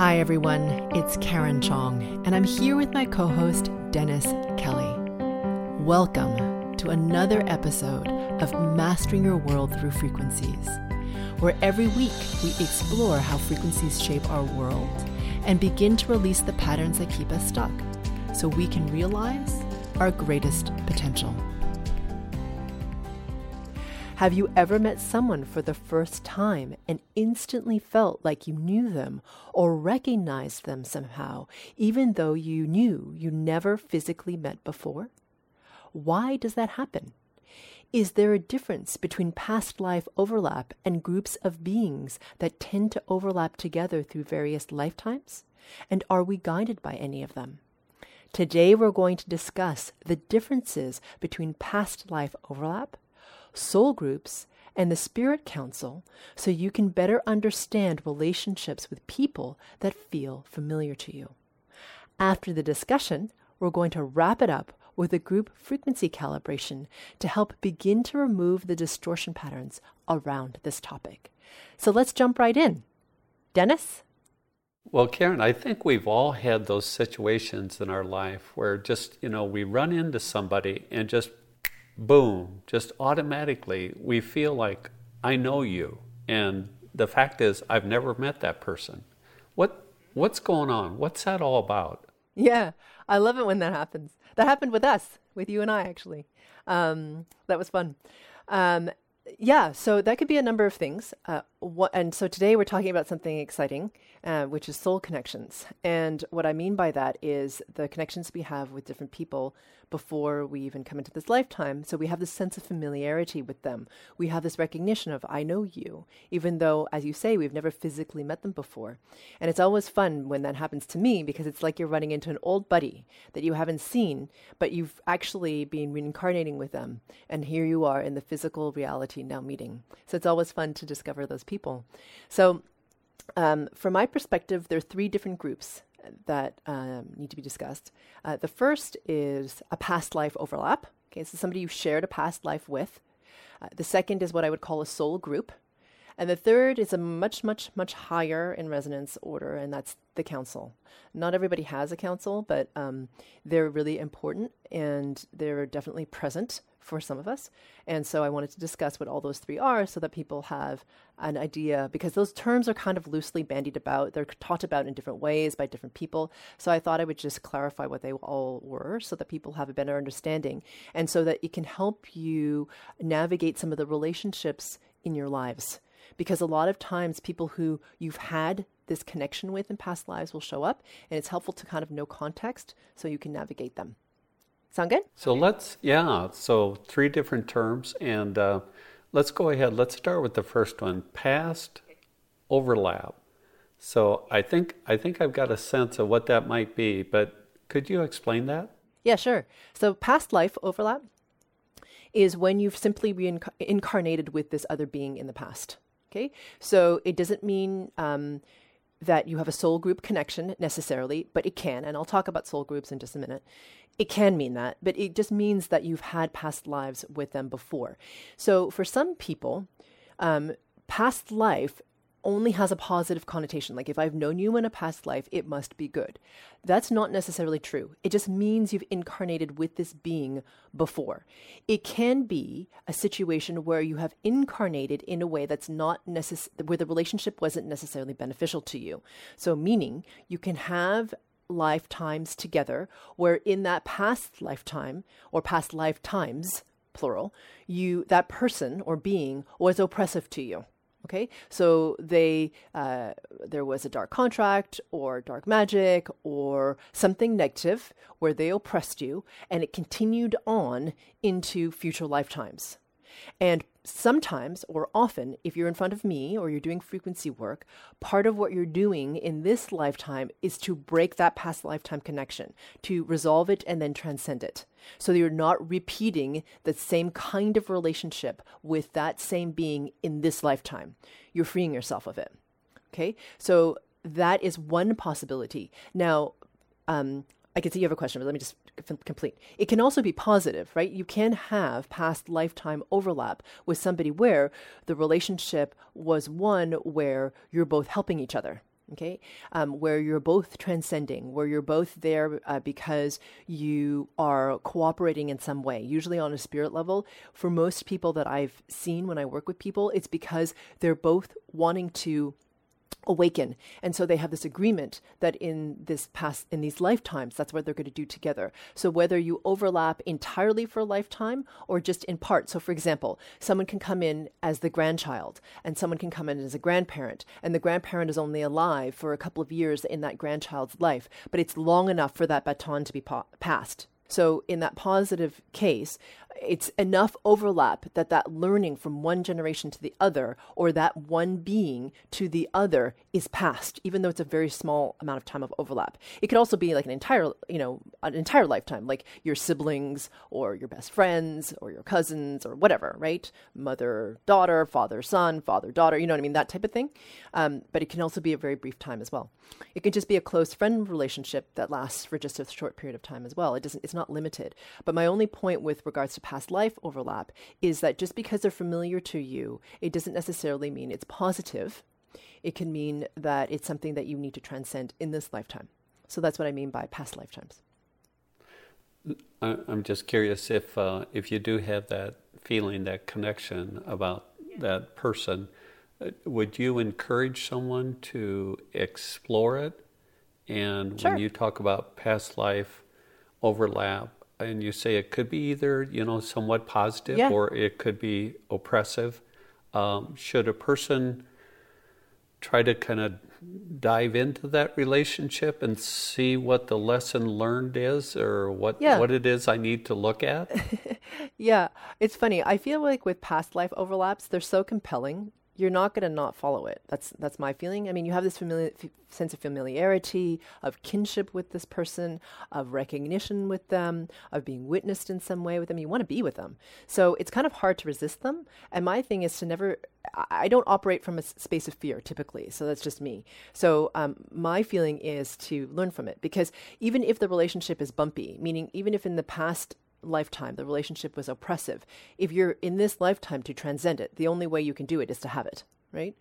Hi, everyone. It's Karen Chong, and I'm here with my co host, Dennis Kelly. Welcome to another episode of Mastering Your World Through Frequencies, where every week we explore how frequencies shape our world and begin to release the patterns that keep us stuck so we can realize our greatest potential. Have you ever met someone for the first time and instantly felt like you knew them or recognized them somehow, even though you knew you never physically met before? Why does that happen? Is there a difference between past life overlap and groups of beings that tend to overlap together through various lifetimes? And are we guided by any of them? Today, we're going to discuss the differences between past life overlap soul groups, and the Spirit Council so you can better understand relationships with people that feel familiar to you. After the discussion, we're going to wrap it up with a group frequency calibration to help begin to remove the distortion patterns around this topic. So let's jump right in. Dennis? Well, Karen, I think we've all had those situations in our life where just, you know, we run into somebody and just boom, just automatically we feel like I know you. And the fact is, I've never met that person. What what's going on? What's that all about? Yeah, I love it when that happens. That happened with us, with you and I, actually. Um, that was fun. Um, yeah, so that could be a number of things. Uh, and so today we're talking about something exciting, uh, which is soul connections. And what I mean by that is the connections we have with different people before we even come into this lifetime. So we have this sense of familiarity with them. We have this recognition of, I know you, even though, as you say, we've never physically met them before. And it's always fun when that happens to me because it's like you're running into an old buddy that you haven't seen, but you've actually been reincarnating with them. And here you are in the physical reality now meeting. So it's always fun to discover those people. So, um, from my perspective, there are three different groups that um, need to be discussed. Uh, the first is a past life overlap. Okay, so somebody you shared a past life with. Uh, the second is what I would call a soul group. And the third is a much, much, much higher in resonance order, and that's the council. Not everybody has a council, but um, they're really important and they're definitely present for some of us. And so I wanted to discuss what all those three are so that people have an idea because those terms are kind of loosely bandied about. They're taught about in different ways by different people. So I thought I would just clarify what they all were so that people have a better understanding and so that it can help you navigate some of the relationships in your lives. Because a lot of times, people who you've had this connection with in past lives will show up, and it's helpful to kind of know context so you can navigate them. Sound good? So let's, yeah, so three different terms, and uh, let's go ahead. Let's start with the first one past overlap. So I think, I think I've got a sense of what that might be, but could you explain that? Yeah, sure. So past life overlap is when you've simply reincarnated with this other being in the past. Okay, so it doesn't mean um, that you have a soul group connection necessarily, but it can, and I'll talk about soul groups in just a minute. It can mean that, but it just means that you've had past lives with them before. So for some people, um, past life only has a positive connotation. Like if I've known you in a past life, it must be good. That's not necessarily true. It just means you've incarnated with this being before. It can be a situation where you have incarnated in a way that's not necessary, where the relationship wasn't necessarily beneficial to you. So, meaning you can have lifetimes together where in that past lifetime or past lifetimes, plural, you, that person or being was oppressive to you Okay, so they uh, there was a dark contract or dark magic or something negative where they oppressed you, and it continued on into future lifetimes. And sometimes or often, if you're in front of me or you're doing frequency work, part of what you're doing in this lifetime is to break that past lifetime connection, to resolve it and then transcend it. So you're not repeating the same kind of relationship with that same being in this lifetime. You're freeing yourself of it. Okay, so that is one possibility. Now, um, I can see you have a question, but let me just complete. It can also be positive, right? You can have past lifetime overlap with somebody where the relationship was one where you're both helping each other. okay, um, where you're both transcending, where you're both there uh, because you are cooperating in some way, usually on a spirit level. For most people that I've seen when I work with people, it's because they're both wanting to awaken. And so they have this agreement that in this past in these lifetimes that's what they're going to do together. So whether you overlap entirely for a lifetime or just in part. So for example someone can come in as the grandchild and someone can come in as a grandparent. And the grandparent is only alive for a couple of years in that grandchild's life but it's long enough for that baton to be pa- passed. So in that positive case, it's enough overlap that that learning from one generation to the other or that one being to the other is passed even though it's a very small amount of time of overlap. It could also be like an entire you know an entire lifetime like your siblings or your best friends or your cousins or whatever right? Mother daughter father son father daughter you know what i mean? That type of thing. Um, but it can also be a very brief time as well. It can just be a close friend relationship that lasts for just a short period of time as well. It doesn't it's not limited. But my only point with regards to past life overlap is that just because they're familiar to you, it doesn't necessarily mean it's positive. It can mean that it's something that you need to transcend in this lifetime. So that's what I mean by past lifetimes. I'm just curious if uh, if you do have that feeling, that connection about that person, uh, would you encourage someone to explore it? And sure. when you talk about past life overlap, and you say it could be either you know somewhat positive yeah. or it could be oppressive um, should a person try to kind of dive into that relationship and see what the lesson learned is or what yeah. what it is I need to look at? yeah, it's funny. I feel like with past life overlaps, they're so compelling you're not going to not follow it. That's that's my feeling. I mean, you have this f- sense of familiarity, of kinship with this person, of recognition with them, of being witnessed in some way with them. You want to be with them, so it's kind of hard to resist them. And my thing is to never. I don't operate from a space of fear typically, so that's just me. So um, my feeling is to learn from it because even if the relationship is bumpy, meaning even if in the past lifetime the relationship was oppressive if you're in this lifetime to transcend it the only way you can do it is to have it right.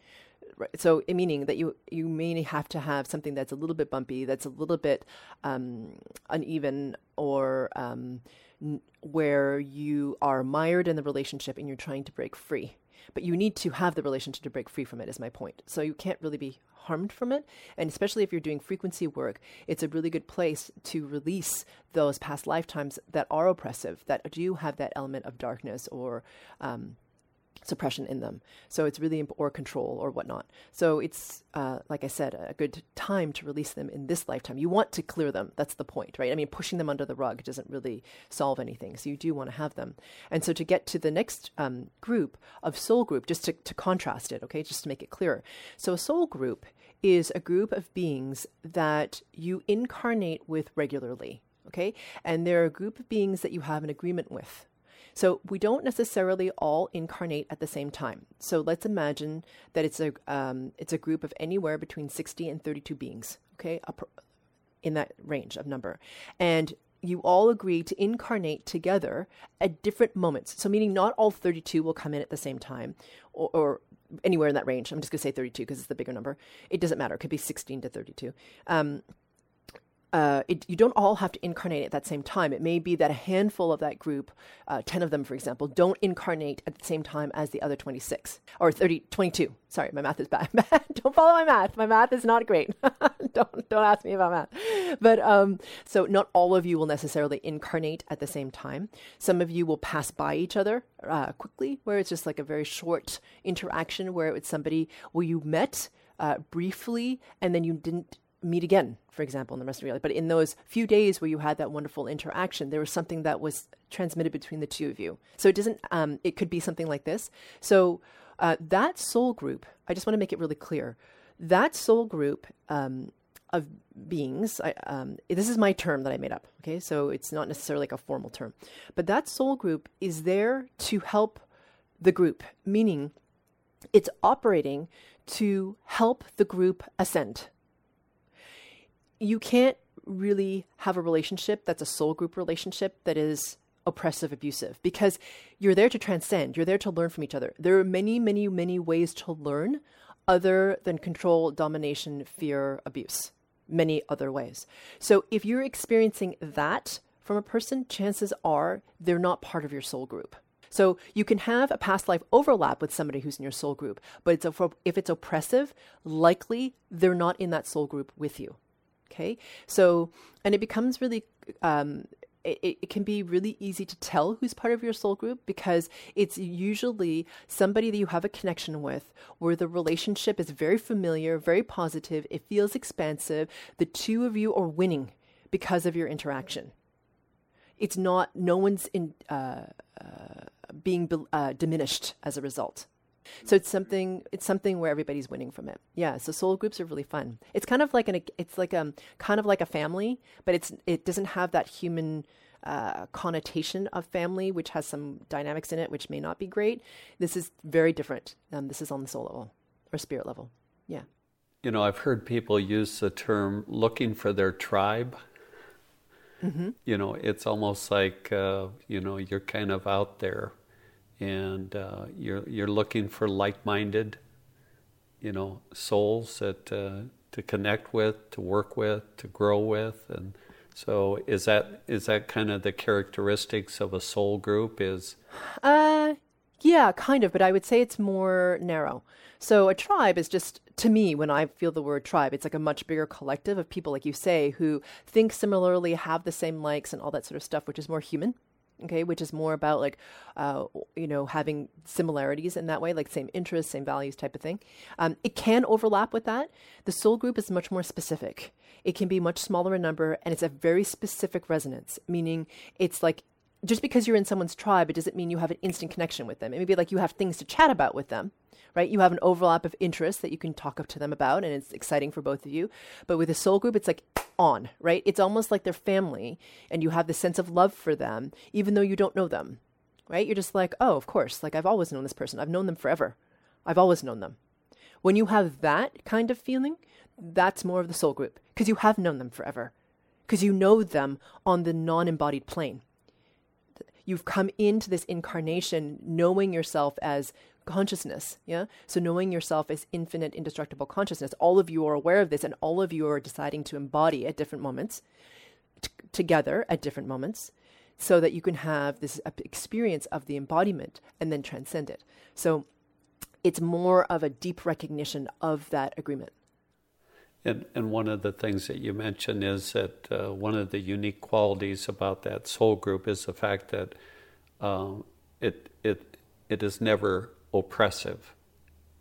So, meaning that you you may have to have something that's a little bit bumpy, that's a little bit um, uneven, or um, n- where you are mired in the relationship and you're trying to break free. But you need to have the relationship to break free from it. Is my point. So you can't really be harmed from it. And especially if you're doing frequency work, it's a really good place to release those past lifetimes that are oppressive, that do have that element of darkness or um, suppression in them. So it's really imp- or control or whatnot. So it's uh, like I said, a good time to release them in this lifetime. You want to clear them. That's the point, right? I mean, pushing them under the rug doesn't really solve anything. So you do want to have them. And so to get to the next um, group of soul group, just to, to contrast it, okay, just to make it clearer. So a soul group is a group of beings that you incarnate with regularly. Okay, and they're a group of beings that you have an agreement with. So we don't necessarily all incarnate at the same time. So let's imagine that it's a um, it's a group of anywhere between 60 and 32 beings. Okay, in that range of number, and you all agree to incarnate together at different moments. So meaning not all 32 will come in at the same time, or, or anywhere in that range. I'm just going to say 32 because it's the bigger number. It doesn't matter. It could be 16 to 32. Um, uh, it, you don't all have to incarnate at that same time. It may be that a handful of that group, uh, 10 of them, for example, don't incarnate at the same time as the other 26 or 30, 22. Sorry, my math is bad. don't follow my math. My math is not great. don't, don't ask me about math. But um, so not all of you will necessarily incarnate at the same time. Some of you will pass by each other uh, quickly, where it's just like a very short interaction where it's somebody where you met uh, briefly and then you didn't meet again, for example, in the rest of your life. But in those few days where you had that wonderful interaction, there was something that was transmitted between the two of you. So it doesn't, um, it could be something like this. So uh, that soul group, I just want to make it really clear. That soul group um, of beings, I, um, this is my term that I made up, okay? So it's not necessarily like a formal term. But that soul group is there to help the group, meaning it's operating to help the group ascend you can't really have a relationship that's a soul group relationship that is oppressive, abusive, because you're there to transcend, you're there to learn from each other. There are many, many, many ways to learn other than control, domination, fear, abuse, many other ways. So if you're experiencing that from a person, chances are they're not part of your soul group. So you can have a past life overlap with somebody who's in your soul group, but it's a, if it's oppressive, likely they're not in that soul group with you. Okay, so and it becomes really um, it, it, can be really easy to tell who's part of your soul group because it's usually somebody that you have a connection with where the relationship is very familiar, very positive, it feels expansive. The two of you are winning because of your interaction. It's not, no one's in, uh, uh, being uh, diminished as a result. So it's something it's something where everybody's winning from it. Yeah. So soul groups are really fun. It's kind of like an it's like um kind of like a family, but it's it doesn't have that human uh, connotation of family, which has some dynamics in it, which may not be great. This is very different. Um, this is on the soul level or spirit level. Yeah. You know, I've heard people use the term looking for their tribe. Mm-hmm. You know, it's almost like, uh, you know, you're kind of out there and uh, you're you're looking for like-minded, you know, souls that uh, to connect with, to work with, to grow with, and so is that is that kind of the characteristics of a soul group? Is uh, yeah, kind of, but I would say it's more narrow. So a tribe is just to me when I feel the word tribe, it's like a much bigger collective of people, like you say, who think similarly, have the same likes and all that sort of stuff, which is more human okay which is more about like uh, you know having similarities in that way like same interests same values type of thing. Um, it can overlap with that. The soul group is much more specific. It can be much smaller in number and it's a very specific resonance meaning it's like just because you're in someone's tribe it doesn't mean you have an instant connection with them it may be like you have things to chat about with them right? You have an overlap of interests that you can talk up to them about, and it's exciting for both of you. But with a soul group, it's like on, right? It's almost like their family, and you have the sense of love for them, even though you don't know them, right? You're just like, oh, of course, like I've always known this person. I've known them forever. I've always known them. When you have that kind of feeling, that's more of the soul group because you have known them forever, because you know them on the non embodied plane. You've come into this incarnation knowing yourself as consciousness. Yeah. So knowing yourself as infinite, indestructible consciousness, all of you are aware of this and all of you are deciding to embody at different moments t- together at different moments so that you can have this experience of the embodiment and then transcend it. So it's more of a deep recognition of that agreement. And, and one of the things that you mentioned is that uh, one of the unique qualities about that soul group is the fact that uh, it, it, it is never oppressive.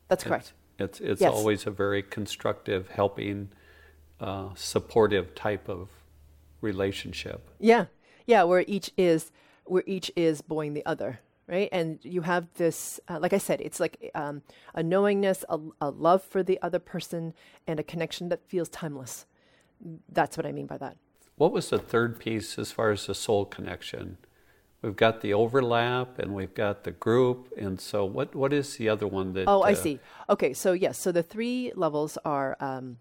That's correct. It's it's, it's yes. always a very constructive, helping, uh, supportive type of relationship. Yeah, yeah, where each is where each is boying the other, right? And you have this, uh, like I said, it's like um, a knowingness, a, a love for the other person, and a connection that feels timeless. That's what I mean by that. What was the third piece as far as the soul connection? we've got the overlap and we've got the group and so what what is the other one that oh i uh, see okay so yes so the three levels are um,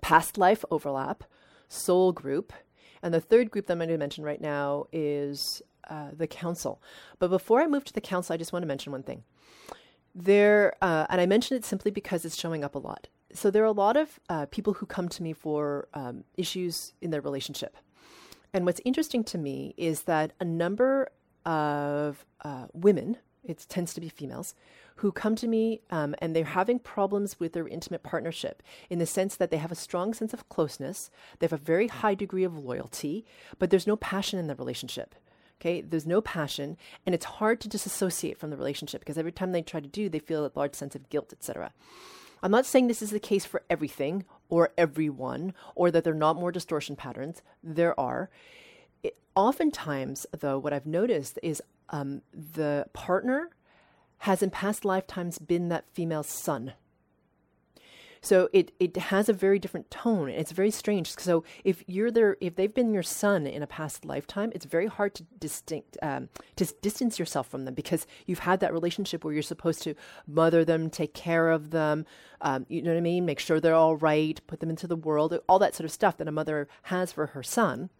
past life overlap soul group and the third group that i'm going to mention right now is uh, the council. But before i move to the council i just want to mention one thing. There uh, and i mention it simply because it's showing up a lot. So there are a lot of uh, people who come to me for um, issues in their relationship. And what's interesting to me is that a number of uh, women, it tends to be females, who come to me um, and they're having problems with their intimate partnership in the sense that they have a strong sense of closeness, they have a very high degree of loyalty, but there's no passion in the relationship. Okay, there's no passion, and it's hard to disassociate from the relationship because every time they try to do, they feel a large sense of guilt, etc. I'm not saying this is the case for everything or everyone, or that there are not more distortion patterns. There are. It, oftentimes, though, what I've noticed is um, the partner has in past lifetimes been that female's son so it, it has a very different tone. And it's very strange. So if you're there, if they've been your son in a past lifetime, it's very hard to distinct um, to distance yourself from them because you've had that relationship where you're supposed to mother them, take care of them, um, you know what I mean, make sure they're all right, put them into the world, all that sort of stuff that a mother has for her son.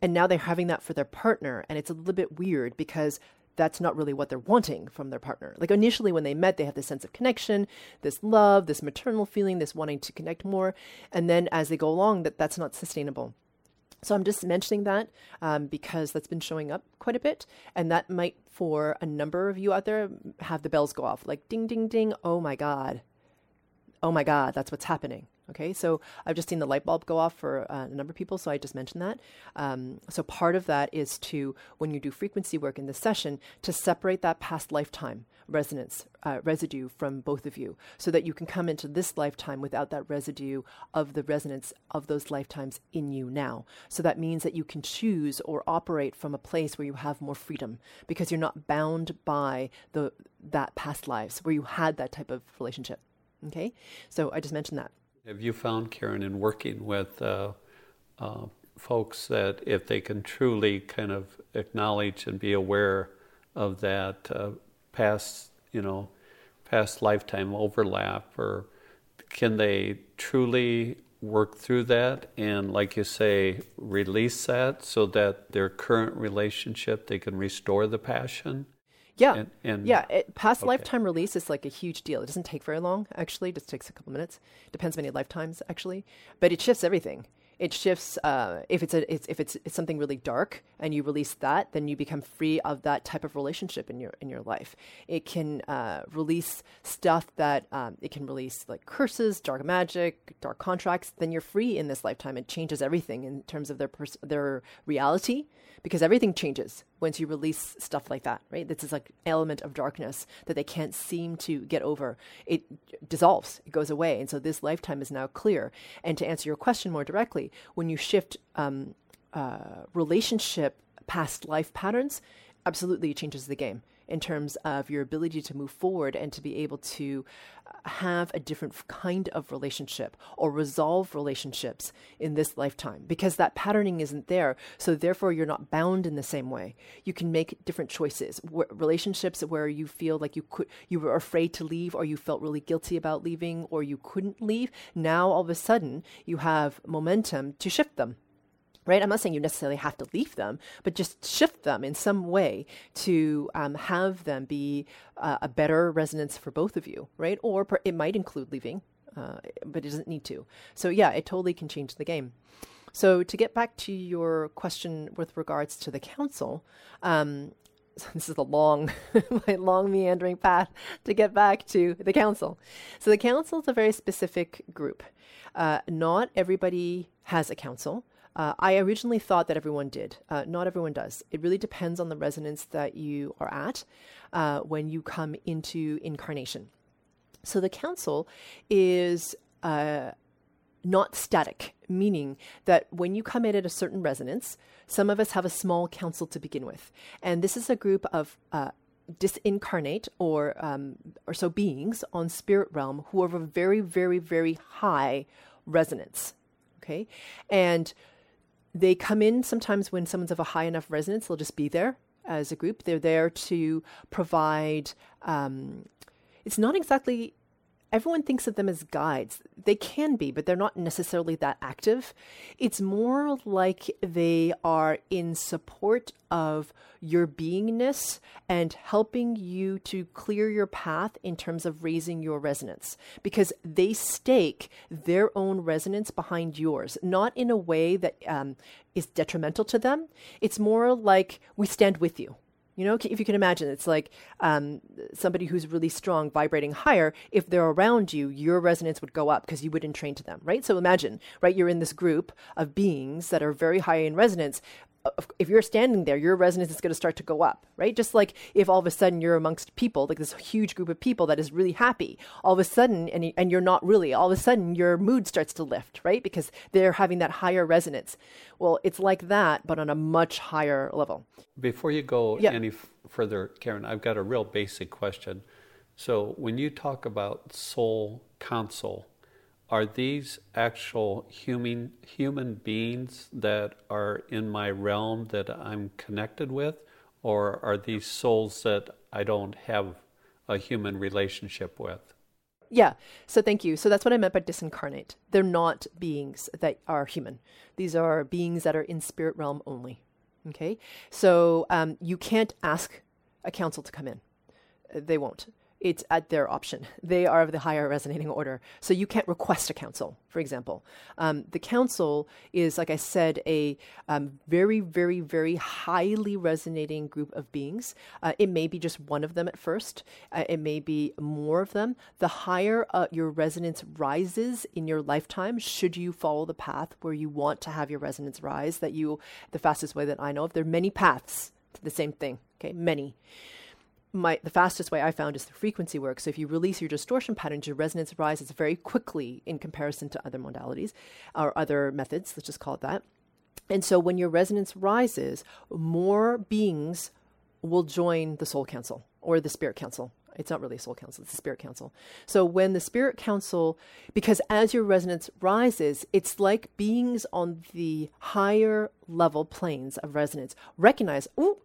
And now they're having that for their partner, and it's a little bit weird because that's not really what they're wanting from their partner. Like initially when they met, they have this sense of connection, this love, this maternal feeling, this wanting to connect more. And then as they go along, that that's not sustainable. So I'm just mentioning that um, because that's been showing up quite a bit, and that might, for a number of you out there, have the bells go off like ding, ding, ding. Oh my god, oh my god, that's what's happening. Okay, so I've just seen the light bulb go off for uh, a number of people, so I just mentioned that. Um, so part of that is to, when you do frequency work in this session, to separate that past lifetime resonance uh, residue from both of you, so that you can come into this lifetime without that residue of the resonance of those lifetimes in you now. So that means that you can choose or operate from a place where you have more freedom because you're not bound by the that past lives where you had that type of relationship. Okay, so I just mentioned that. Have you found, Karen, in working with uh, uh, folks that if they can truly kind of acknowledge and be aware of that uh, past, you know, past lifetime overlap, or can they truly work through that and, like you say, release that so that their current relationship they can restore the passion? Yeah. And, and yeah. It, past okay. lifetime release is like a huge deal. It doesn't take very long, actually. It just takes a couple minutes. Depends many lifetimes, actually. But it shifts everything. It shifts uh, if it's a it's, if it's, it's something really dark and you release that, then you become free of that type of relationship in your in your life. It can uh, release stuff that um, it can release like curses, dark magic, dark contracts. Then you're free in this lifetime. It changes everything in terms of their pers- their reality because everything changes once you release stuff like that, right? This is like element of darkness that they can't seem to get over. It dissolves, it goes away. And so this lifetime is now clear. And to answer your question more directly, when you shift um, uh, relationship past life patterns, absolutely changes the game in terms of your ability to move forward and to be able to have a different kind of relationship or resolve relationships in this lifetime because that patterning isn't there. So, therefore, you're not bound in the same way. You can make different choices. relationships where you feel like you could, you were afraid to leave or you felt really guilty about leaving or you couldn't leave. Now, all of a sudden, you have momentum to shift them right? I'm not saying you necessarily have to leave them, but just shift them in some way to um, have them be uh, a better resonance for both of you, right? Or per- it might include leaving, uh, but it doesn't need to. So, yeah, it totally can change the game. So, to get back to your question with regards to the council, um, this is a long, long meandering path to get back to the council. So, the council is a very specific group. Uh, not everybody has a council. Uh, I originally thought that everyone did. Uh, not everyone does. It really depends on the resonance that you are at uh, when you come into incarnation. So the council is uh, not static, meaning that when you come in at a certain resonance, some of us have a small council to begin with. And this is a group of uh, disincarnate or um, or so beings on spirit realm who of a very very very high resonance okay and they come in sometimes when someone's of a high enough resonance, they'll just be there as a group. They're there to provide. Um, it's not exactly everyone thinks of them as guides. They can be, but they're not necessarily that active. It's more like they are in support of your beingness and helping you to clear your path in terms of raising your resonance because they stake their own resonance behind yours, not in a way that um, is detrimental to them. It's more like we stand with you you know, if you can imagine, it's like um, somebody who's really strong, vibrating higher. If they're around you, your resonance would go up because you wouldn't train to them, right? So imagine, right? You're in this group of beings that are very high in resonance if you're standing there, your resonance is going to start to go up, right? Just like if all of a sudden you're amongst people, like this huge group of people that is really happy, all of a sudden, and, and you're not really, all of a sudden your mood starts to lift, right? Because they're having that higher resonance. Well, it's like that, but on a much higher level. Before you go yeah. any f- further, Karen, I've got a real basic question. So when you talk about soul council, are these actual human human beings that are in my realm that I'm connected with, or are these souls that I don't have a human relationship with? Yeah, so thank you. So that's what I meant by disincarnate. They're not beings that are human. These are beings that are in spirit realm only. Okay, so um, you can't ask a council to come in. They won't it's at their option. They are of the higher resonating order. So you can't request a council, for example. Um, the council is, like I said, a um, very, very, very highly resonating group of beings. Uh, it may be just one of them at first, uh, it may be more of them. The higher uh, your resonance rises in your lifetime, should you follow the path where you want to have your resonance rise, that you, the fastest way that I know of, there are many paths to the same thing, okay, many my the fastest way I found is the frequency work. So if you release your distortion patterns, your resonance rises very quickly in comparison to other modalities or other methods. Let's just call it that. And so when your resonance rises, more beings will join the soul council or the spirit council. It's not really a soul council, it's a spirit council. So when the spirit council, because as your resonance rises, it's like beings on the higher level planes of resonance recognize, oh,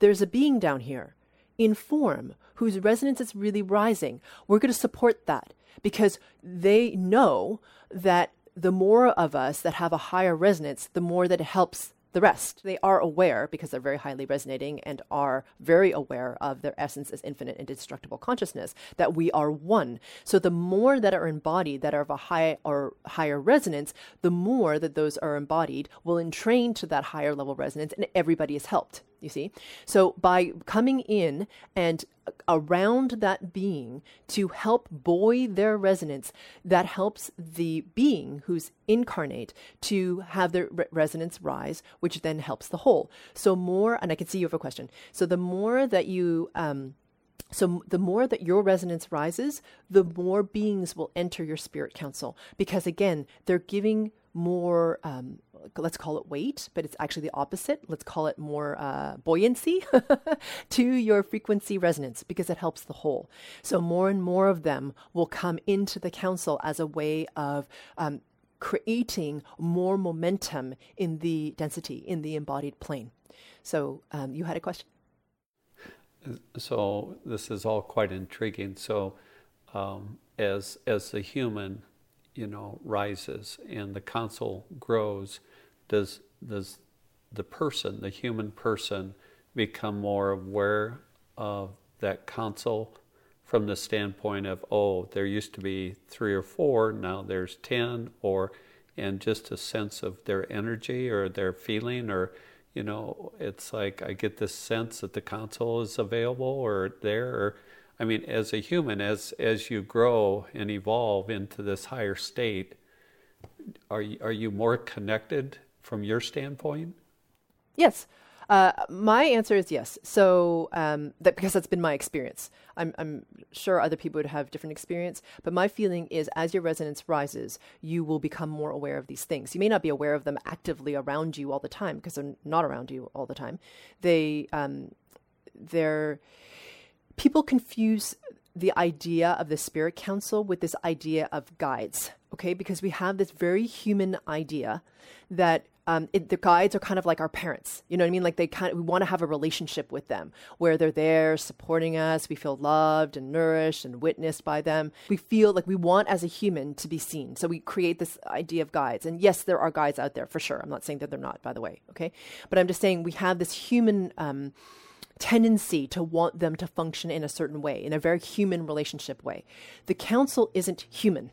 there's a being down here in form whose resonance is really rising, we're going to support that because they know that the more of us that have a higher resonance, the more that it helps the rest. They are aware because they're very highly resonating and are very aware of their essence as infinite and indestructible consciousness that we are one. So the more that are embodied that are of a high or higher resonance, the more that those are embodied will entrain to that higher level resonance and everybody is helped you see? So by coming in and around that being to help buoy their resonance, that helps the being who's incarnate to have their re- resonance rise, which then helps the whole. So more, and I can see you have a question. So the more that you, um, so the more that your resonance rises, the more beings will enter your spirit council because again, they're giving more um, let's call it weight, but it's actually the opposite. Let's call it more uh, buoyancy to your frequency resonance because it helps the whole. So more and more of them will come into the council as a way of um, creating more momentum in the density, in the embodied plane. So um, you had a question? So this is all quite intriguing. So um, as as the human you know rises and the council grows does does the person, the human person, become more aware of that council from the standpoint of oh, there used to be three or four, now there's ten, or and just a sense of their energy or their feeling or you know it's like i get this sense that the council is available or there or i mean as a human as as you grow and evolve into this higher state are you, are you more connected from your standpoint? Yes. Uh, my answer is yes. So um, that because that's been my experience. I'm, I'm, sure other people would have different experience, but my feeling is as your resonance rises, you will become more aware of these things. You may not be aware of them actively around you all the time because they're not around you all the time. They um, they're people confuse the idea of the spirit council with this idea of guides. Okay, because we have this very human idea that um, it, the guides are kind of like our parents. You know what I mean? Like they kind of, we want to have a relationship with them where they're there supporting us. We feel loved and nourished and witnessed by them. We feel like we want as a human to be seen. So we create this idea of guides. And yes, there are guides out there for sure. I'm not saying that they're not, by the way. Okay. But I'm just saying we have this human, um, tendency to want them to function in a certain way, in a very human relationship way. The council isn't human,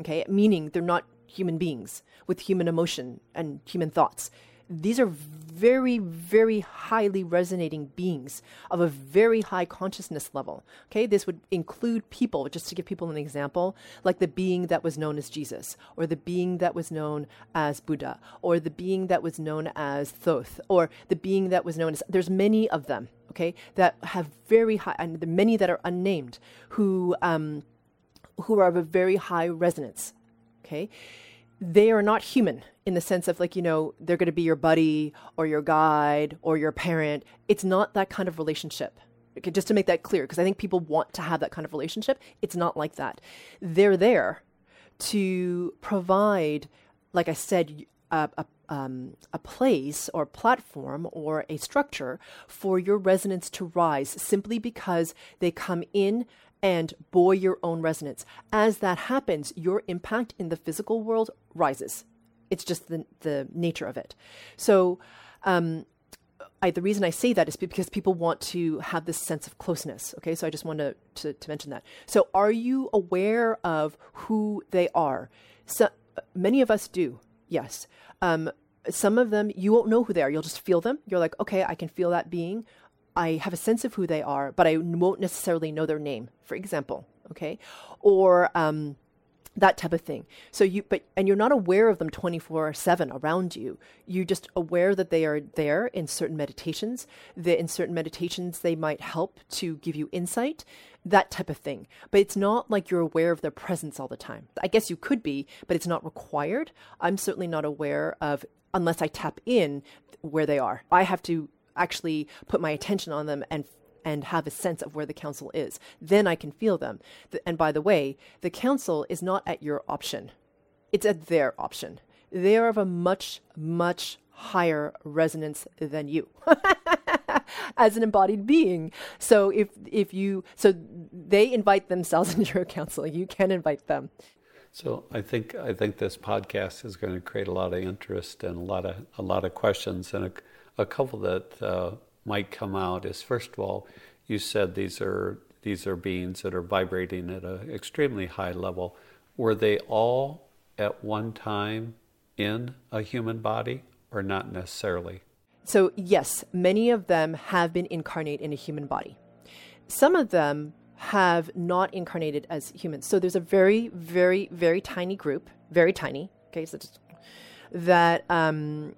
okay? Meaning they're not human beings with human emotion and human thoughts. These are very, very highly resonating beings of a very high consciousness level. Okay, this would include people, just to give people an example, like the being that was known as Jesus, or the being that was known as Buddha, or the being that was known as Thoth, or the being that was known as. There's many of them, okay, that have very high, and the many that are unnamed, who um, who are of a very high resonance okay? They are not human in the sense of like you know they're going to be your buddy or your guide or your parent. It's not that kind of relationship okay? Just to make that clear because i think people want to have that kind of relationship. It's not like that. They're there to provide like i said a, a, um, a place or platform or a structure for your resonance to rise simply because they come in and buoy your own resonance. As that happens, your impact in the physical world rises. It's just the, the nature of it. So, um, I, the reason I say that is because people want to have this sense of closeness. Okay, so I just want to, to, to mention that. So, are you aware of who they are? So, many of us do, yes. Um, some of them, you won't know who they are. You'll just feel them. You're like, okay, I can feel that being. I have a sense of who they are, but I won't necessarily know their name, for example. Okay, or um, that type of thing. So you, but, and you're not aware of them 24 seven around you. You're just aware that they are there in certain meditations, that in certain meditations, they might help to give you insight, that type of thing. But it's not like you're aware of their presence all the time. I guess you could be, but it's not required. I'm certainly not aware of, unless I tap in where they are. I have to actually put my attention on them and and have a sense of where the council is. Then I can feel them. And by the way, the council is not at your option, it's at their option. They are of a much, much higher resonance than you. as an embodied being. So if if you so they invite themselves into your council, you can invite them. So I think I think this podcast is going to create a lot of interest and a lot of a lot of questions and a couple that uh, might come out is first of all, you said these are these are beings that are vibrating at an extremely high level. Were they all at one time in a human body or not necessarily? So, yes, many of them have been incarnate in a human body. Some of them have not incarnated as humans. So, there's a very, very, very tiny group, very tiny, okay, so just, that um,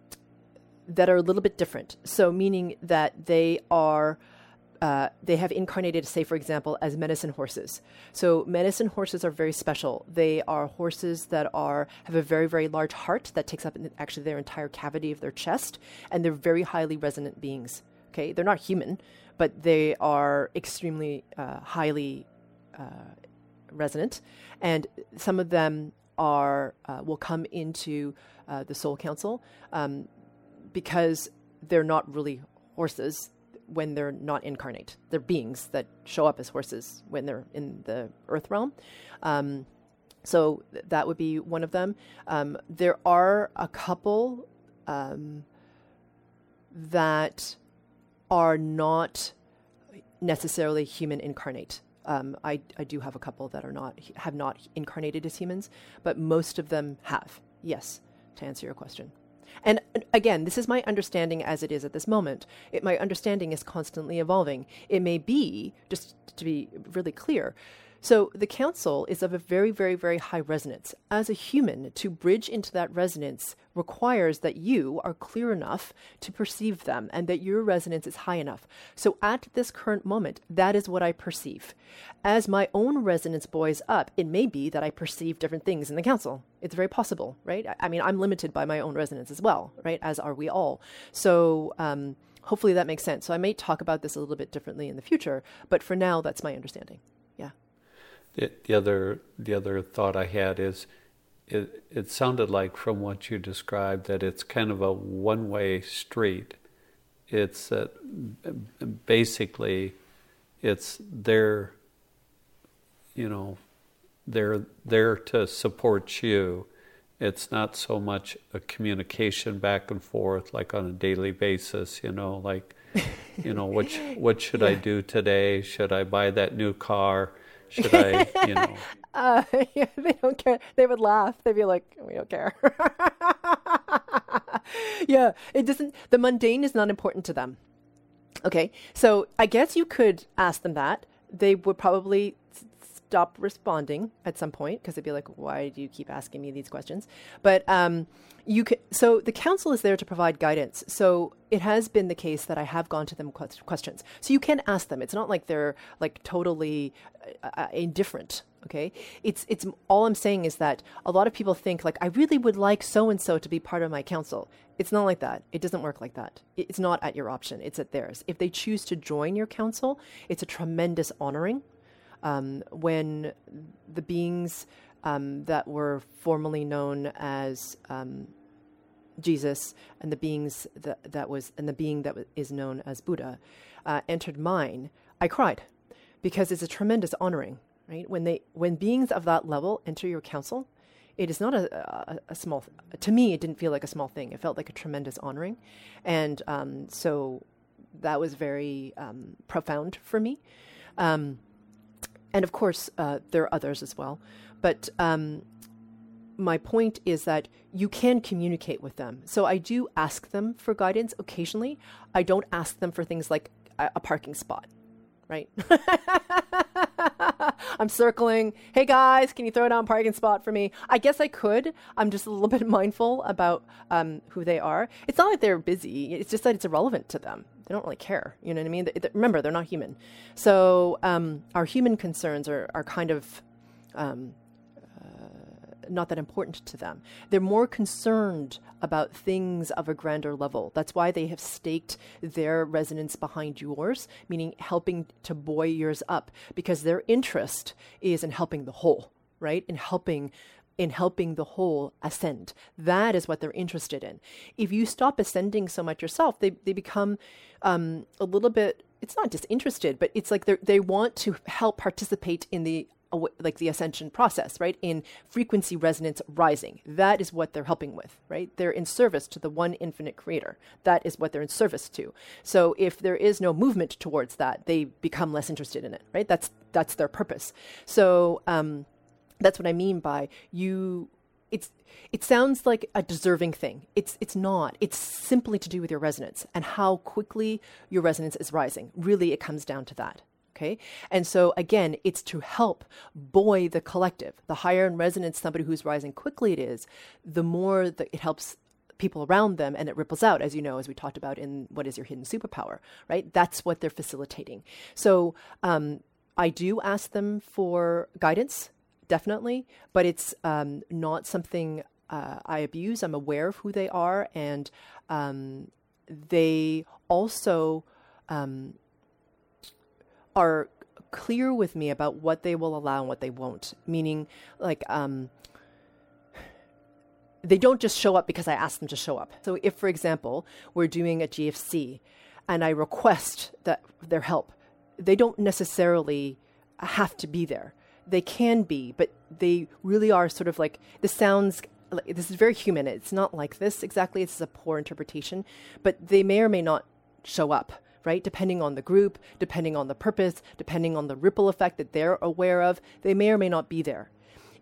that are a little bit different. So, meaning that they are. Uh, they have incarnated, say, for example, as medicine horses. So medicine horses are very special. They are horses that are have a very, very large heart that takes up actually their entire cavity of their chest, and they're very highly resonant beings. Okay, they're not human, but they are extremely uh, highly uh, resonant, and some of them are uh, will come into uh, the Soul Council. Um, because they're not really horses when they're not incarnate. They're beings that show up as horses when they're in the earth realm. Um, so th- that would be one of them. Um, there are a couple um, that are not necessarily human incarnate. Um, I, I do have a couple that are not have not incarnated as humans, but most of them have. Yes, to answer your question. And again, this is my understanding as it is at this moment. It, my understanding is constantly evolving. It may be, just to be really clear, so the council is of a very, very, very high resonance. As a human, to bridge into that resonance requires that you are clear enough to perceive them and that your resonance is high enough. So at this current moment, that is what I perceive. As my own resonance buoys up, it may be that I perceive different things in the council. It's very possible, right? I mean, I'm limited by my own resonance as well, right? As are we all. So, um, hopefully that makes sense. So I may talk about this a little bit differently in the future, but for now, that's my understanding. The, the other the other thought I had is it it sounded like from what you described that it's kind of a one way street. It's uh, basically it's their you know they're there to support you. It's not so much a communication back and forth like on a daily basis, you know, like you know, what what should yeah. I do today? Should I buy that new car? Should I, you know? Uh, yeah, they don't care. They would laugh. They'd be like, "We don't care." yeah, it doesn't. The mundane is not important to them. Okay, so I guess you could ask them that. They would probably stop responding at some point because they'd be like, "Why do you keep asking me these questions?" But um, you can. So the council is there to provide guidance. So it has been the case that I have gone to them questions. So you can ask them. It's not like they're like totally uh, uh, indifferent. Okay, it's it's all I'm saying is that a lot of people think like I really would like so and so to be part of my council. It's not like that. It doesn't work like that. It's not at your option. It's at theirs. If they choose to join your council, it's a tremendous honoring um, when the beings um, that were formerly known as um, Jesus and the beings that, that was and the being that is known as Buddha uh, entered mine, I cried because it's a tremendous honoring. Right? When they when beings of that level enter your council, it is not a, a, a, small to me it didn't feel like a small thing. It felt like a tremendous honoring. And um, so that was very um, profound for me. Um, and of course uh, there are others as well but um, my point is that you can communicate with them so i do ask them for guidance occasionally i don't ask them for things like a, parking spot right? I'm circling. Hey guys, can you throw down a parking spot for me? I guess I could. I'm just a little bit mindful about um, who they are. It's not like they're busy. It's just that it's irrelevant to them. They don't really care. You know what I mean? They, they, remember, they're not human. So um, our human concerns are, are kind of um, not that important to them. They're more concerned about things of a grander level. That's why they have staked their resonance behind yours, meaning helping to buoy yours up, because their interest is in helping the whole, right? In helping in helping the whole ascend. That is what they're interested in. If you stop ascending so much yourself, they, they become um, a little bit, it's not disinterested, but it's like they want to help participate in the like the ascension process, right? In frequency resonance rising. That is what they're helping with, right? They're in service to the one infinite creator. That is what they're in service to. So if there is no movement towards that, they become less interested in it, right? That's that's their purpose. So um, that's what I mean by you. It's it sounds like a deserving thing. It's it's not. It's simply to do with your resonance and how quickly your resonance is rising. Really, it comes down to that. Okay. And so again, it's to help buoy the collective. The higher in resonance somebody who's rising quickly it is, the more that it helps people around them and it ripples out, as you know, as we talked about in what is your hidden superpower, right? That's what they're facilitating. So um, I do ask them for guidance, definitely, but it's um, not something uh, I abuse. I'm aware of who they are, and um, they also um, are clear with me about what they will allow and what they won't. Meaning, like, um, they don't just show up because I ask them to show up. So, if, for example, we're doing a GFC and I request that their help, they don't necessarily have to be there. They can be, but they really are sort of like this sounds. This is very human. It's not like this exactly. It's a poor interpretation, but they may or may not show up right? Depending on the group, depending on the purpose, depending on the ripple effect that they're aware of, they may or may not be there.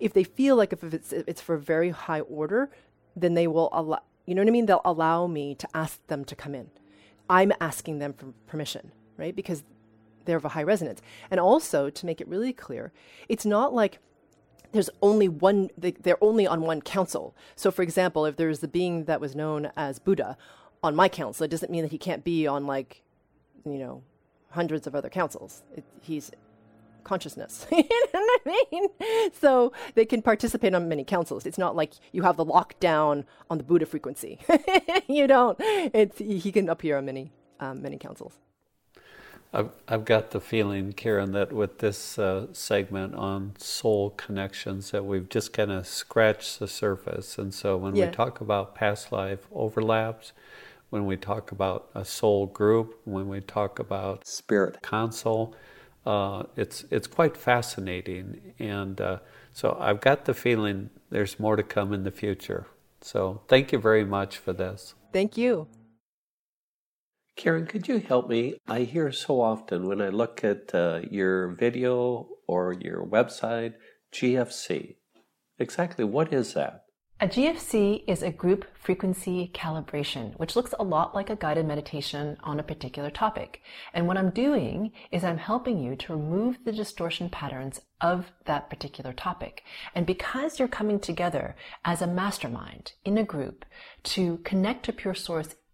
If they feel like if it's, if it's for a very high order, then they will allow, you know what I mean? They'll allow me to ask them to come in. I'm asking them for permission, right? Because they're of a high resonance. And also, to make it really clear, it's not like there's only one, they're only on one council. So, for example, if there's the being that was known as Buddha on my council, it doesn't mean that he can't be on like you know, hundreds of other councils. It, he's consciousness. you know what I mean? So they can participate on many councils. It's not like you have the lockdown on the Buddha frequency. you don't. It's he can appear on many um, many councils. I've, I've got the feeling, Karen, that with this uh, segment on soul connections, that we've just kind of scratched the surface. And so when yeah. we talk about past life overlaps, when we talk about a soul group, when we talk about spirit console. Uh, it's it's quite fascinating, and uh, so I've got the feeling there's more to come in the future. So thank you very much for this. Thank you. Karen, could you help me? I hear so often when I look at uh, your video or your website, GFC. Exactly what is that? A GFC is a group frequency calibration, which looks a lot like a guided meditation on a particular topic. And what I'm doing is I'm helping you to remove the distortion patterns of that particular topic. And because you're coming together as a mastermind in a group to connect to pure source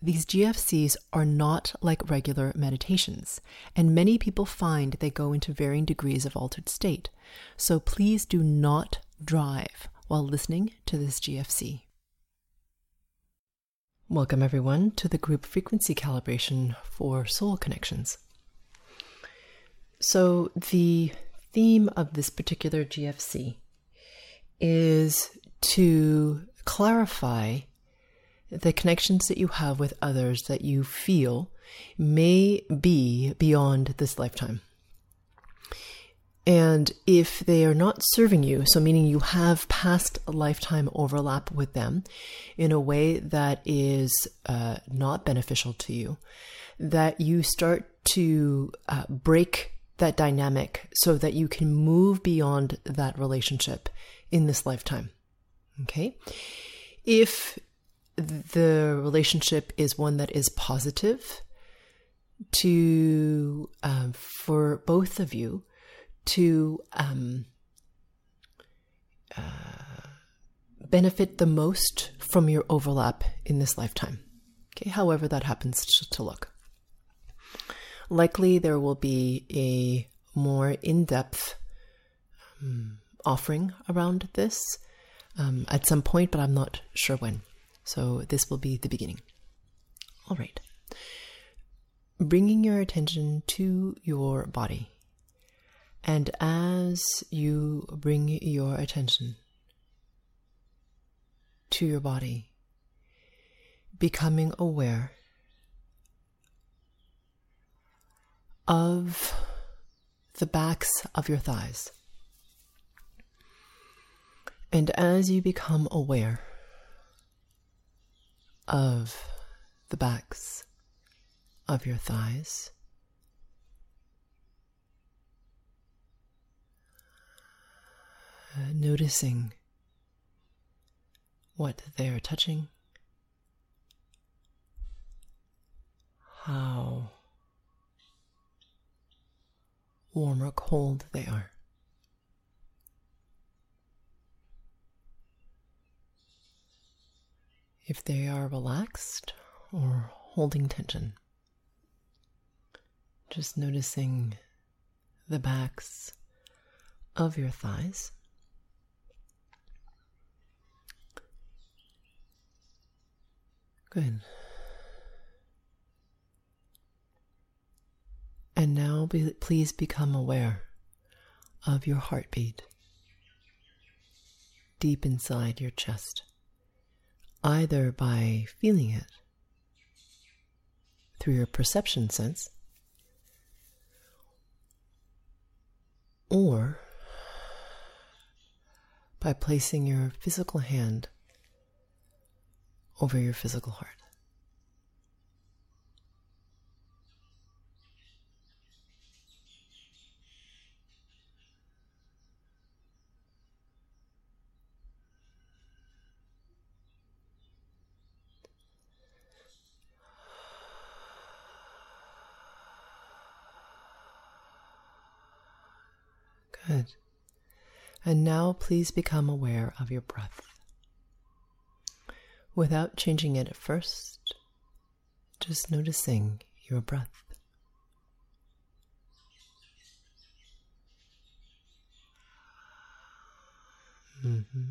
these GFCs are not like regular meditations, and many people find they go into varying degrees of altered state. So please do not drive while listening to this GFC. Welcome, everyone, to the group frequency calibration for soul connections. So, the theme of this particular GFC is to clarify the connections that you have with others that you feel may be beyond this lifetime. And if they are not serving you, so meaning you have past lifetime overlap with them in a way that is uh, not beneficial to you, that you start to uh, break that dynamic so that you can move beyond that relationship in this lifetime. Okay. If the relationship is one that is positive to um, for both of you to um, uh, benefit the most from your overlap in this lifetime. Okay, however that happens to look. Likely there will be a more in depth um, offering around this um, at some point, but I'm not sure when. So this will be the beginning. All right. Bringing your attention to your body. And as you bring your attention to your body, becoming aware of the backs of your thighs. And as you become aware of the backs of your thighs. Noticing what they are touching, how warm or cold they are. If they are relaxed or holding tension. Just noticing the backs of your thighs. Good. And now be, please become aware of your heartbeat deep inside your chest either by feeling it through your perception sense or by placing your physical hand over your physical heart. Good. And now please become aware of your breath. Without changing it at first, just noticing your breath. Mm-hmm.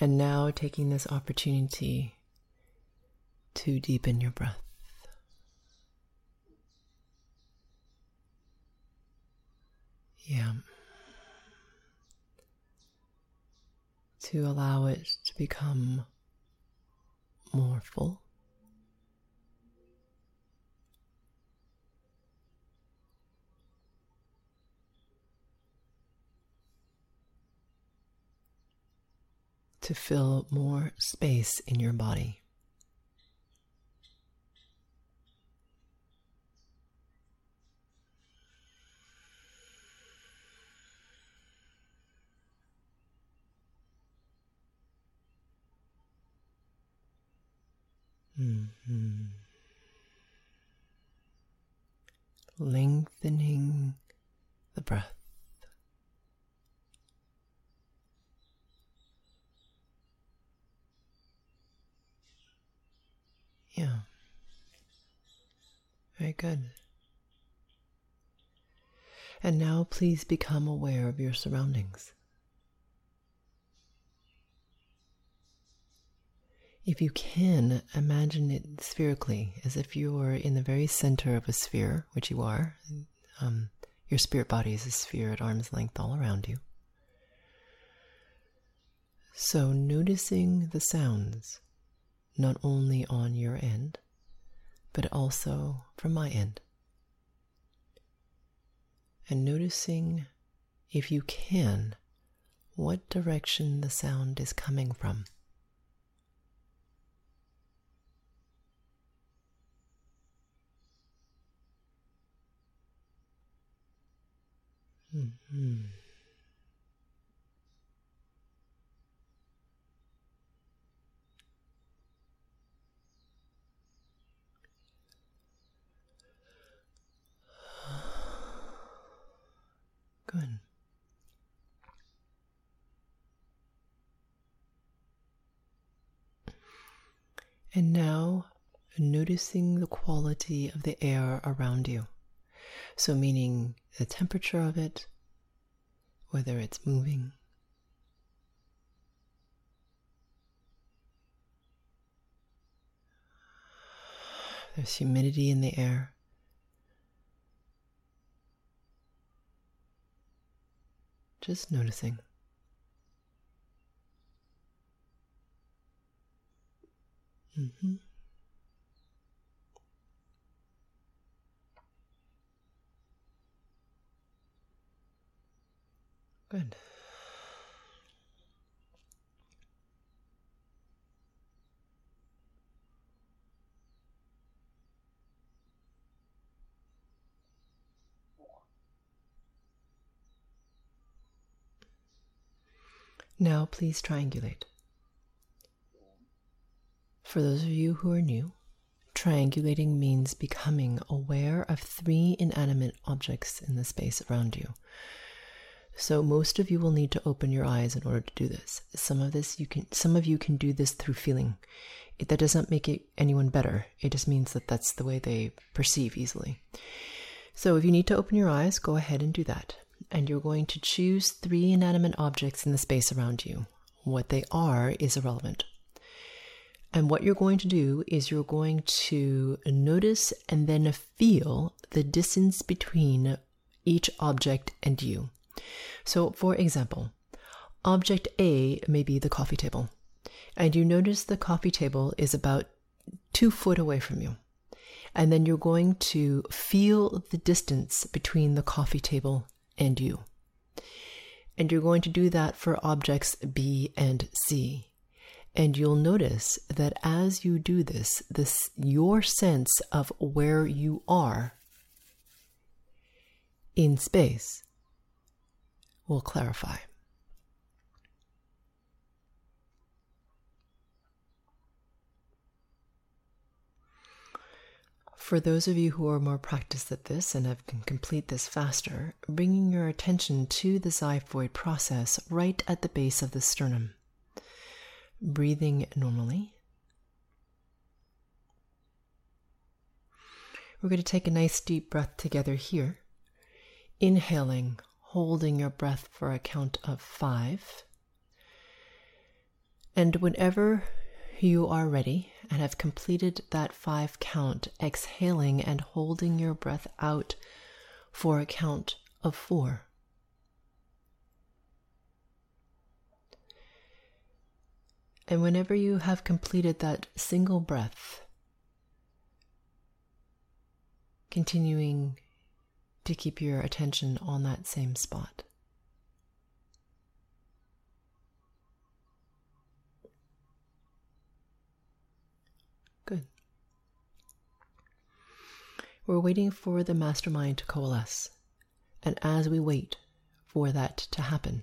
And now taking this opportunity to deepen your breath. Yeah. To allow it to become more full. To fill more space in your body. Mm-hmm. Lengthening the breath. Yeah. Very good. And now please become aware of your surroundings. If you can, imagine it spherically, as if you were in the very center of a sphere, which you are. Um, your spirit body is a sphere at arm's length all around you. So, noticing the sounds, not only on your end, but also from my end. And noticing, if you can, what direction the sound is coming from. Mm-hmm. Good. And now noticing the quality of the air around you. So, meaning the temperature of it, whether it's moving. There's humidity in the air. Just noticing. Mm-hmm. Good. Now, please triangulate. For those of you who are new, triangulating means becoming aware of three inanimate objects in the space around you. So most of you will need to open your eyes in order to do this. Some of this you can some of you can do this through feeling. It, that doesn't make it anyone better. It just means that that's the way they perceive easily. So if you need to open your eyes, go ahead and do that. And you're going to choose three inanimate objects in the space around you. What they are is irrelevant. And what you're going to do is you're going to notice and then feel the distance between each object and you. So, for example, object A may be the coffee table, and you notice the coffee table is about two foot away from you. And then you're going to feel the distance between the coffee table and you. And you're going to do that for objects B and C. And you'll notice that as you do this, this your sense of where you are in space will clarify. For those of you who are more practiced at this and have can complete this faster, bringing your attention to the xiphoid process right at the base of the sternum. Breathing normally. We're going to take a nice deep breath together here. Inhaling holding your breath for a count of five. And whenever you are ready and have completed that five count, exhaling and holding your breath out for a count of four. And whenever you have completed that single breath, continuing to keep your attention on that same spot. Good. We're waiting for the mastermind to coalesce. And as we wait for that to happen,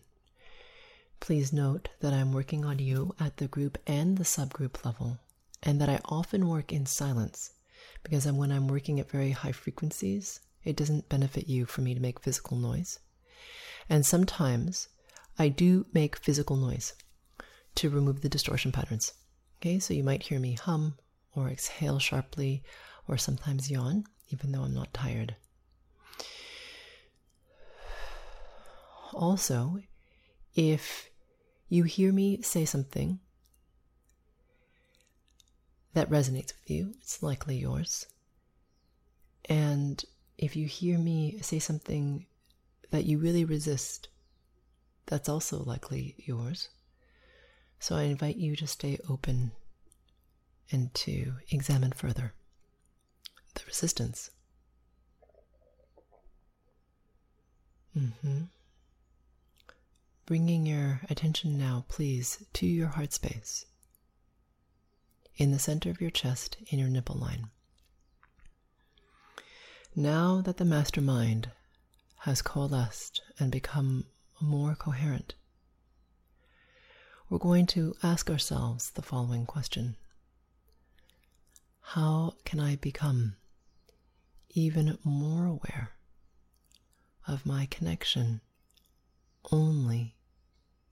please note that I'm working on you at the group and the subgroup level, and that I often work in silence because when I'm working at very high frequencies, it doesn't benefit you for me to make physical noise. And sometimes I do make physical noise to remove the distortion patterns. Okay, so you might hear me hum or exhale sharply or sometimes yawn, even though I'm not tired. Also, if you hear me say something that resonates with you, it's likely yours. And if you hear me say something that you really resist, that's also likely yours. So I invite you to stay open and to examine further the resistance. Mm-hmm. Bringing your attention now, please, to your heart space in the center of your chest in your nipple line. Now that the mastermind has coalesced and become more coherent, we're going to ask ourselves the following question How can I become even more aware of my connection only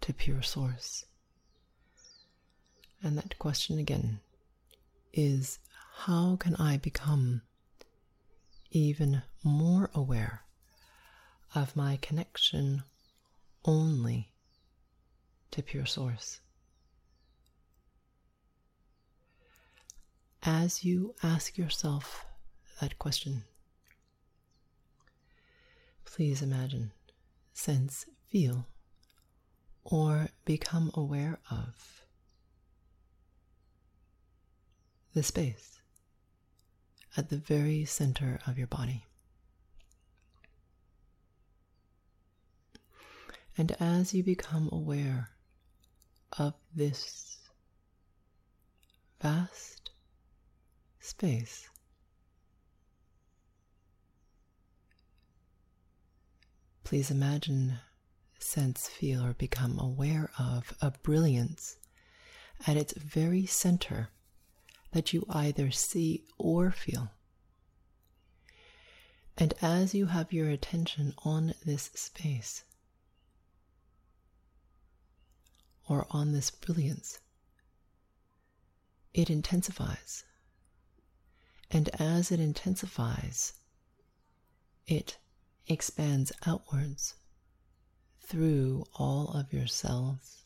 to pure source? And that question again is how can I become even more aware of my connection only to pure source? As you ask yourself that question, please imagine, sense, feel, or become aware of the space at the very center of your body. And as you become aware of this vast space, please imagine, sense, feel, or become aware of a brilliance at its very center that you either see or feel. And as you have your attention on this space, or on this brilliance, it intensifies. And as it intensifies, it expands outwards through all of your cells,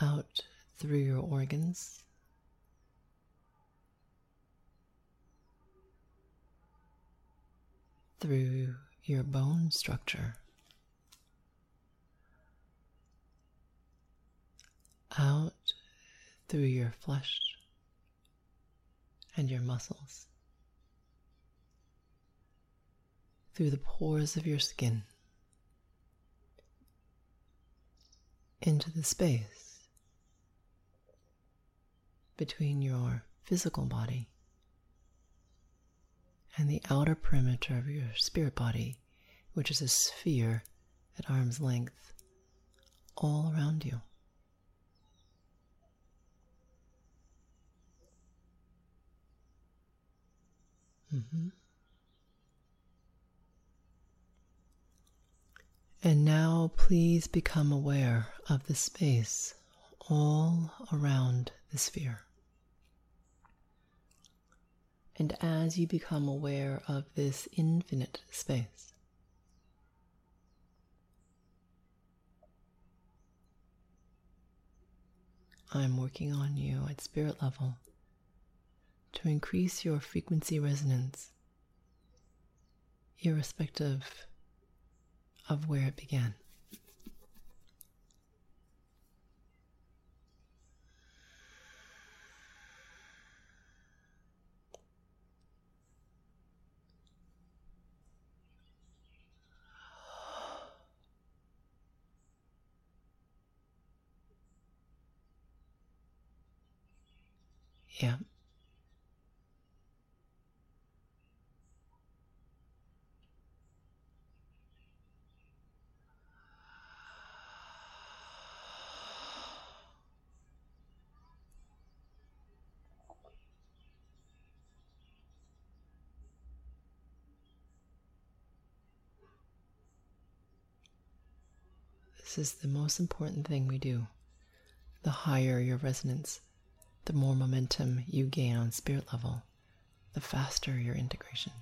out through your organs. Through your bone structure, out through your flesh and your muscles, through the pores of your skin, into the space between your physical body and the outer perimeter of your spirit body, which is a sphere at arm's length all around you. Mm-hmm. And now please become aware of the space all around the sphere. And as you become aware of this infinite space, I'm working on you at spirit level to increase your frequency resonance, irrespective of where it began. Yeah. This is the most important thing we do. The higher your resonance, the more momentum you gain on spirit level, the faster your integration.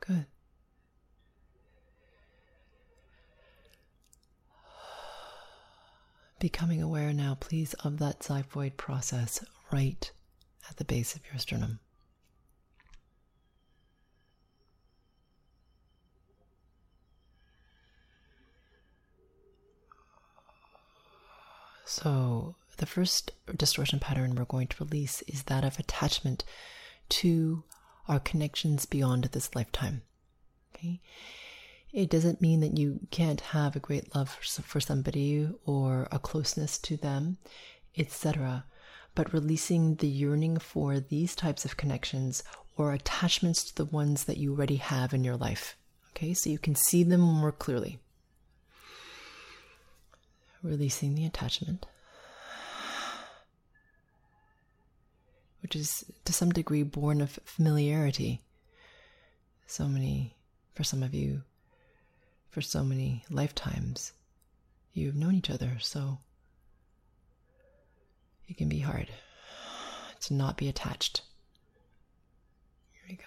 Good. Becoming aware now, please, of that xiphoid process right at the base of your sternum. So, the first distortion pattern we're going to release is that of attachment to our connections beyond this lifetime. Okay? It doesn't mean that you can't have a great love for somebody or a closeness to them, etc. But releasing the yearning for these types of connections or attachments to the ones that you already have in your life. Okay, so you can see them more clearly. Releasing the attachment, which is to some degree born of familiarity. So many, for some of you, for so many lifetimes, you've known each other, so it can be hard to not be attached. Here we go.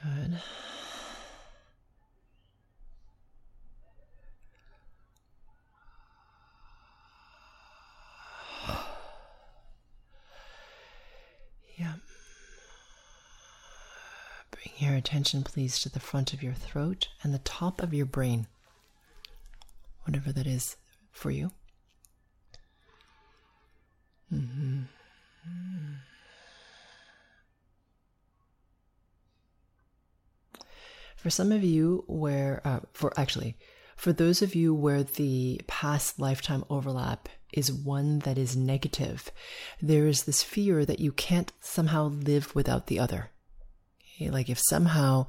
Good. Yeah. Bring your attention, please, to the front of your throat and the top of your brain, whatever that is for you. Mm-hmm. For some of you, where, uh, for actually, for those of you where the past lifetime overlap is one that is negative, there is this fear that you can't somehow live without the other. Okay? Like if somehow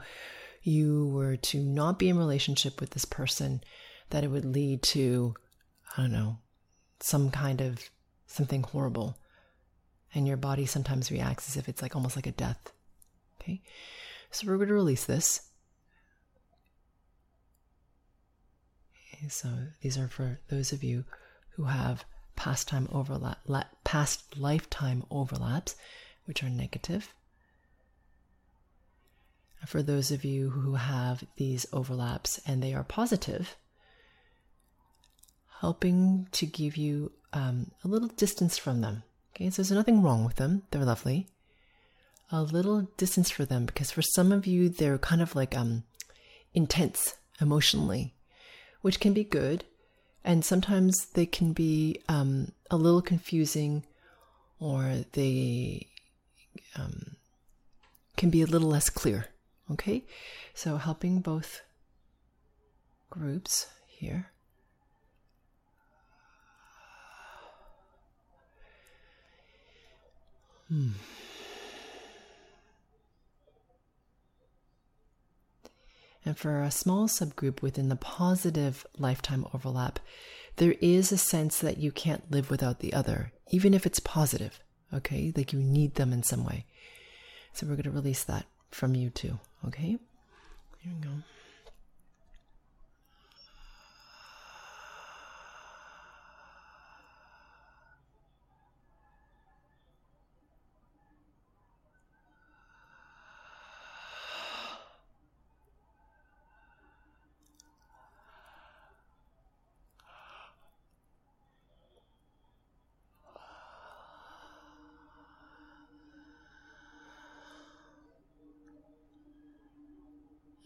you were to not be in relationship with this person, that it would lead to, I don't know, some kind of something horrible. And your body sometimes reacts as if it's like almost like a death. Okay. So we're going to release this. So these are for those of you who have past time overlap, past lifetime overlaps, which are negative. For those of you who have these overlaps and they are positive, helping to give you um, a little distance from them. Okay, so there's nothing wrong with them; they're lovely. A little distance for them because for some of you they're kind of like um, intense emotionally which can be good. And sometimes they can be um, a little confusing or they um, can be a little less clear. Okay? So helping both groups here. Hmm. And for a small subgroup within the positive lifetime overlap, there is a sense that you can't live without the other, even if it's positive. Okay, like you need them in some way. So we're going to release that from you too. Okay, here we go.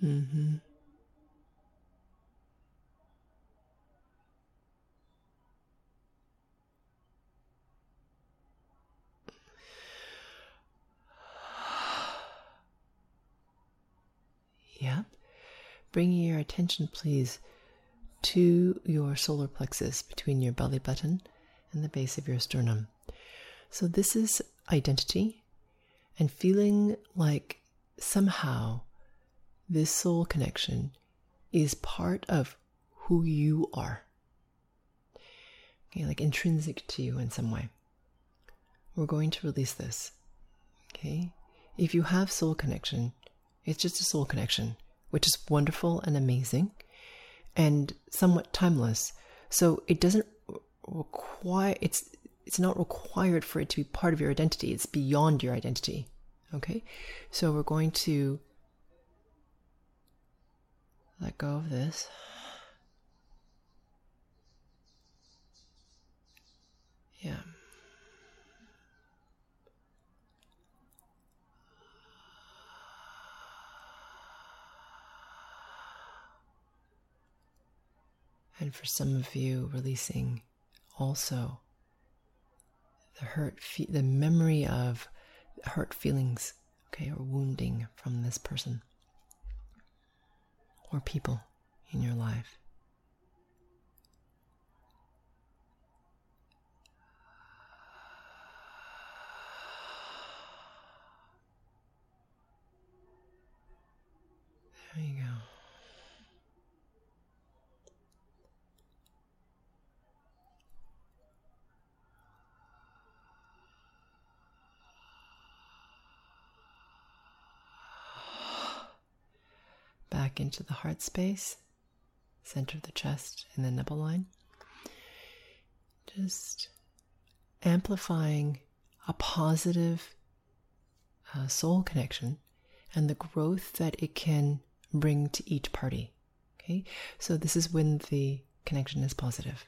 Mm-hmm. Yep. Bringing your attention, please, to your solar plexus between your belly button and the base of your sternum. So, this is identity and feeling like somehow this soul connection is part of who you are. Okay, like intrinsic to you in some way. We're going to release this. Okay? If you have soul connection, it's just a soul connection, which is wonderful and amazing and somewhat timeless. So it doesn't require it's it's not required for it to be part of your identity. It's beyond your identity. Okay? So we're going to let go of this. Yeah. And for some of you, releasing also the hurt, fe- the memory of hurt feelings, okay, or wounding from this person or people in your life. There you go. Back into the heart space, center of the chest, and the nipple line. Just amplifying a positive uh, soul connection and the growth that it can bring to each party. Okay, so this is when the connection is positive.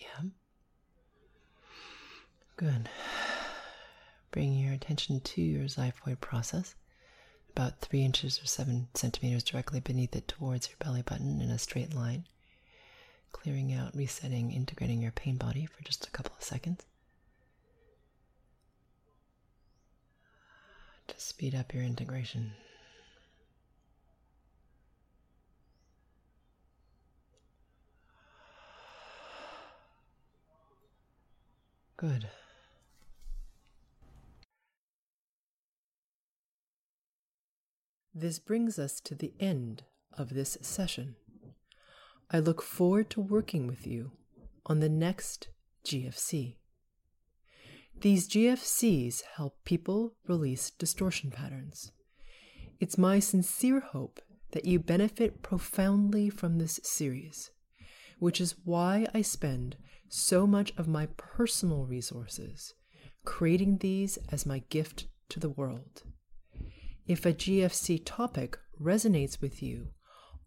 Yeah. Good. To your xiphoid process, about three inches or seven centimeters directly beneath it towards your belly button in a straight line. Clearing out, resetting, integrating your pain body for just a couple of seconds. To speed up your integration. Good. This brings us to the end of this session. I look forward to working with you on the next GFC. These GFCs help people release distortion patterns. It's my sincere hope that you benefit profoundly from this series, which is why I spend so much of my personal resources creating these as my gift to the world. If a GFC topic resonates with you,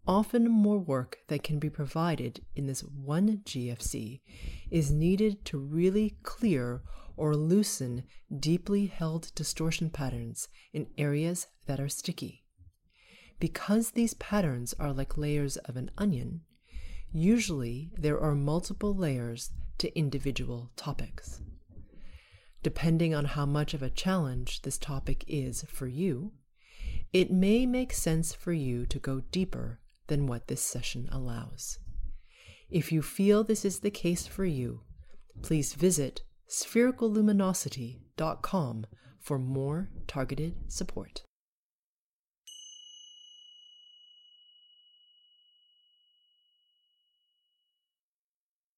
often more work that can be provided in this one GFC is needed to really clear or loosen deeply held distortion patterns in areas that are sticky. Because these patterns are like layers of an onion, usually there are multiple layers to individual topics. Depending on how much of a challenge this topic is for you, it may make sense for you to go deeper than what this session allows. If you feel this is the case for you, please visit sphericalluminosity.com for more targeted support.